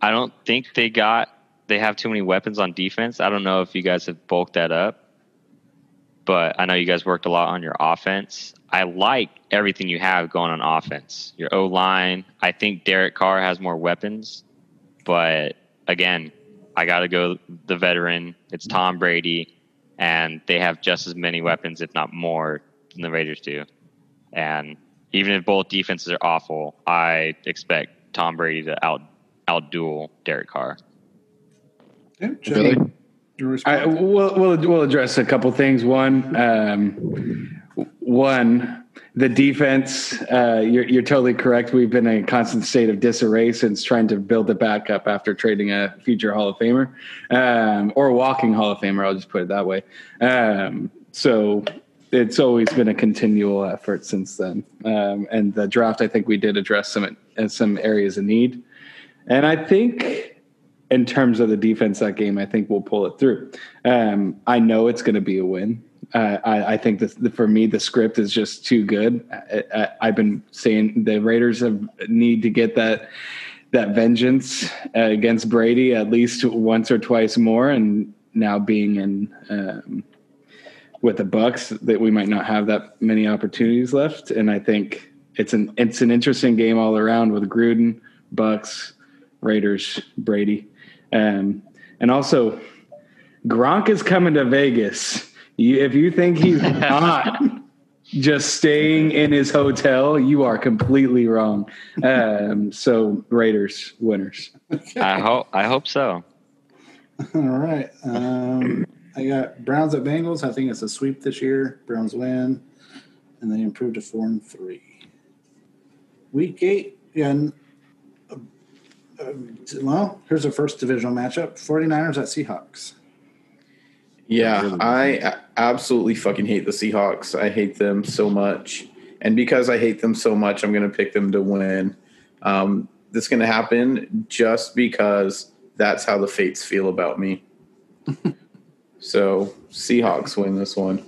I don't think they got they have too many weapons on defense. I don't know if you guys have bulked that up. But I know you guys worked a lot on your offense. I like everything you have going on offense. Your O line. I think Derek Carr has more weapons. But again, I got to go the veteran. It's Tom Brady, and they have just as many weapons, if not more, than the Raiders do. And even if both defenses are awful, I expect Tom Brady to out outduel Derek Carr. Really? I, we'll, we'll we'll address a couple things. One, um, one, the defense. Uh, you're you're totally correct. We've been in a constant state of disarray since trying to build it back up after trading a future Hall of Famer um, or walking Hall of Famer. I'll just put it that way. Um, so it's always been a continual effort since then. Um, and the draft, I think we did address some some areas of need. And I think in terms of the defense that game, I think we'll pull it through. Um, I know it's going to be a win. Uh, I, I think that the, for me, the script is just too good. I, I've been saying the Raiders have need to get that that vengeance uh, against Brady at least once or twice more, and now being in um, with the Bucks, that we might not have that many opportunities left. And I think it's an it's an interesting game all around with Gruden, Bucks, Raiders, Brady. Um, and also, Gronk is coming to Vegas. You, if you think he's not just staying in his hotel, you are completely wrong. Um, so, Raiders winners. I hope I hope so. All right. Um, I got Browns at Bengals. I think it's a sweep this year. Browns win, and they improve to four and three. Week eight, yeah. And, well, here's the first divisional matchup 49ers at Seahawks. Yeah, I absolutely fucking hate the Seahawks. I hate them so much. And because I hate them so much, I'm going to pick them to win. Um, this is going to happen just because that's how the fates feel about me. so, Seahawks win this one.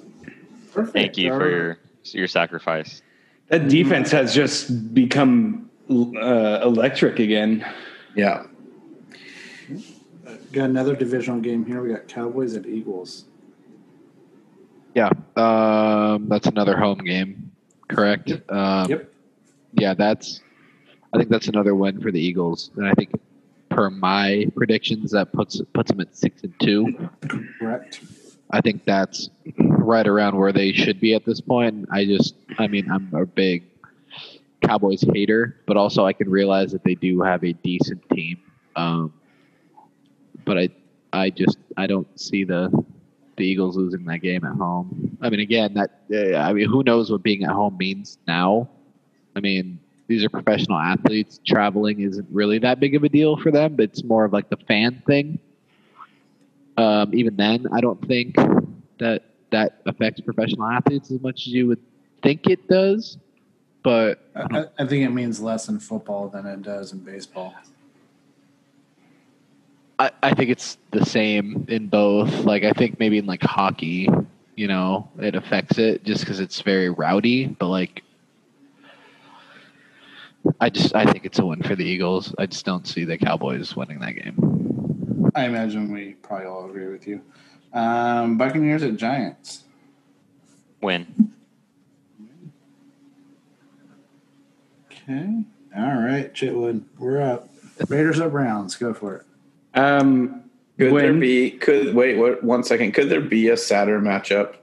Perfect. Thank you for your your sacrifice. That defense has just become uh, electric again. Yeah. Got another divisional game here. We got Cowboys at Eagles. Yeah. Um, that's another home game, correct? Um, Yep. Yeah, that's. I think that's another win for the Eagles, and I think per my predictions, that puts puts them at six and two. Correct. I think that's right around where they should be at this point. I just, I mean, I'm a big Cowboys hater, but also I can realize that they do have a decent team. Um, but I, I just, I don't see the the Eagles losing that game at home. I mean, again, that uh, I mean, who knows what being at home means now? I mean, these are professional athletes. Traveling isn't really that big of a deal for them. But it's more of like the fan thing. Um, even then, I don't think that that affects professional athletes as much as you would think it does. But I, I think it means less in football than it does in baseball. I, I think it's the same in both. Like I think maybe in like hockey, you know, it affects it just because it's very rowdy. But like, I just I think it's a win for the Eagles. I just don't see the Cowboys winning that game. I imagine we probably all agree with you. Um, Buccaneers at Giants. Win. Okay. All right, Chitwood, we're up. Raiders at Browns. Go for it. Um, Could there be? Could wait? What? One second. Could there be a sadder matchup?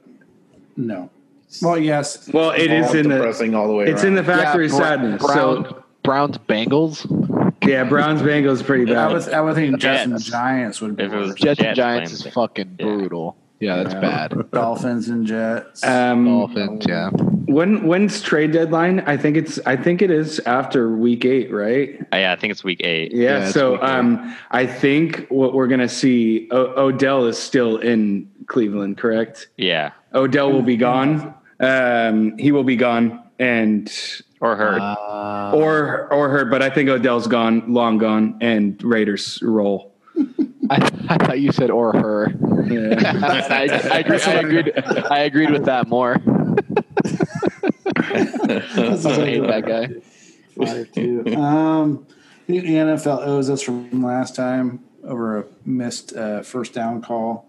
No. Well, yes. well, it is All in the depressing all the way. it's in the factory Bra- sadness. Brown, So Browns Bengals. yeah, Browns Bengals pretty I bad. I would think Jets and Giants would be If it was worse. Jets and Giants is fucking Yeah. brutal. Yeah, that's Yeah. bad. Dolphins and Jets. um, Dolphins, yeah. When when's trade deadline? I think it's I think it is after week eight, right? Uh, yeah, I think it's week eight. Yeah. Yeah, so eight. um, I think what we're gonna see, o- Odell is still in Cleveland, correct? Yeah, Odell will be gone. Um, he will be gone, and or hurt. Uh, or or hurt. But I think Odell's gone, long gone, and Raiders roll. I, I thought you said or her. Yeah. I, I, agreed, I agreed. I agreed with that more. I hate that guy. Five, two. Um, the NFL owes us from last time over a missed uh, first down call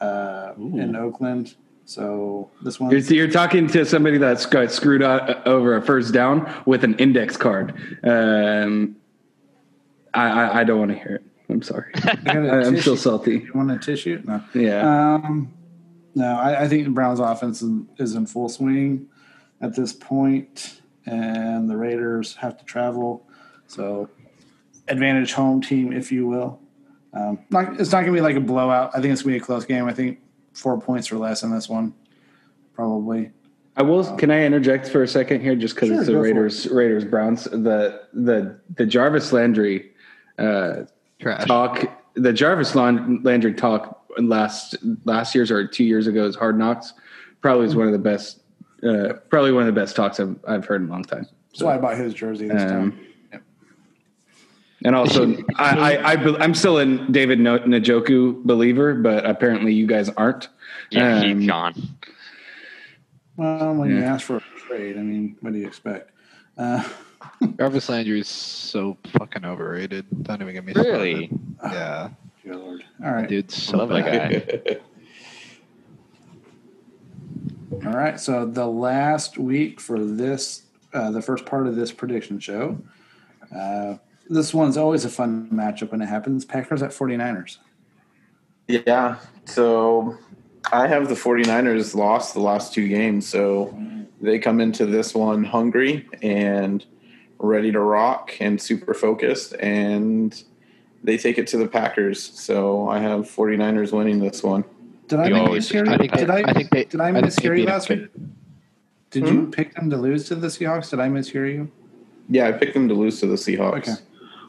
uh, in Oakland. So this one, You're, you're talking to somebody that's got screwed out over a first down with an index card. Um, I, I, I don't want to hear it. I'm sorry. I got a I- I'm still salty. You want a tissue? No. Yeah. Um, no, I, I think the Browns' offense is, is in full swing at this point, and the Raiders have to travel. So, advantage home team, if you will. Um, not, it's not going to be like a blowout. I think it's going to be a close game. I think four points or less in this one, probably. I will. Can I interject for a second here, just because Sure, it's the go for Raiders, Raiders Browns. The the the Jarvis Landry uh, Trash. talk, the Jarvis Landry talk last last year's or two years ago's Hard Knocks probably is one of the best. Uh, probably one of the best talks I've, I've heard in a long time. That's why I bought his jersey this Um, time. And also, I, I, I, I'm still a David No- Njoku believer, but apparently you guys aren't. yeah, um, he's gone. Well, when you ask for a trade, I mean, what do you expect? Uh, Jarvis Landry is so fucking overrated. Don't even get me started. Really? Yeah, good Lord. All right. dude, so Love that guy. All right, so the last week for this, uh, the first part of this prediction show, uh, this one's always a fun matchup when it happens. Packers at 49ers. Yeah. So I have the 49ers lost the last two games. So they come into this one hungry and ready to rock and super focused. And they take it to the Packers. So I have 49ers winning this one. Did I You make always mishear you? I think Did I, I think they. did I think mishear they you last week? Did you pick them to lose to the Seahawks? Did I mishear you? Yeah, I picked them to lose to the Seahawks. Okay.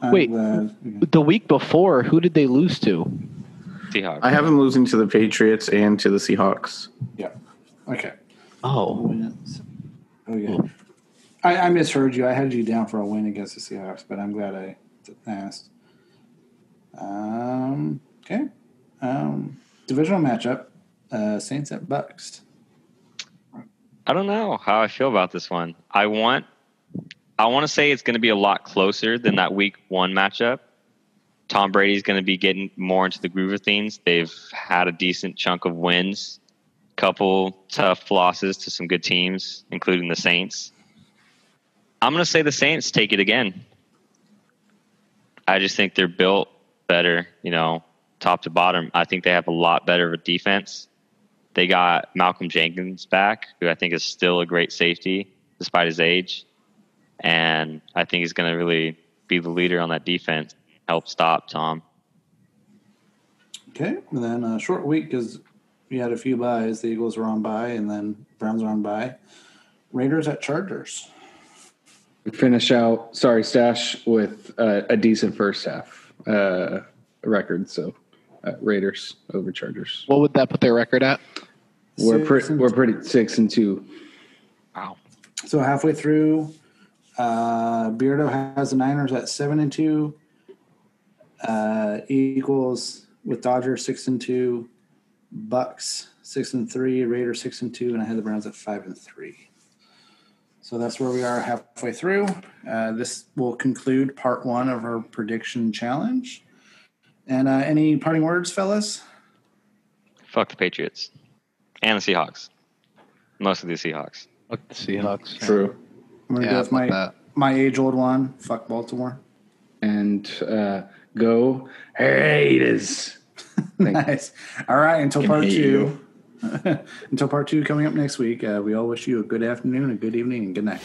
I'm Wait. glad. The week before, who did they lose to? Seahawks. I have them losing to the Patriots and to the Seahawks. Yeah. Okay. Oh, Oh yeah. I, I misheard you. I had you down for a win against the Seahawks, but I'm glad I asked. Um, okay. Um, divisional matchup: uh, Saints at Bucks. I don't know how I feel about this one. I want I want to say it's going to be a lot closer than that week 1 matchup. Tom Brady's going to be getting more into the groove of things. They've had a decent chunk of wins, couple tough losses to some good teams, including the Saints. I'm going to say the Saints take it again. I just think they're built better, you know, top to bottom. I think they have a lot better of a defense. They got Malcolm Jenkins back, who I think is still a great safety despite his age. And I think he's going to really be the leader on that defense, help stop Tom. Okay. And then a short week because we had a few byes. The Eagles were on bye, and then Browns were on bye. Raiders at Chargers. Finish out, sorry, Stash, with uh, a decent first half uh, record. So uh, Raiders over Chargers. what would that put their record at? We're, Six pretty we're pretty six and two. Wow. So halfway through, uh, Beardo has the Niners at seven and two. Uh, Eagles with Dodgers six and two, Bucks six and three, Raiders six and two, and I had the Browns at five and three. So that's where we are halfway through. Uh, this will conclude part one of our prediction challenge. And uh, any parting words, fellas? Fuck the Patriots and the Seahawks. Mostly the Seahawks. Fuck the Seahawks. True. I'm gonna Yeah, go with my that. my age old one. Fuck Baltimore. And uh, go Raiders. Thank- nice. All right. Until Can part hate two. until part two coming up next week. Uh, we all wish you a good afternoon, a good evening, and good night.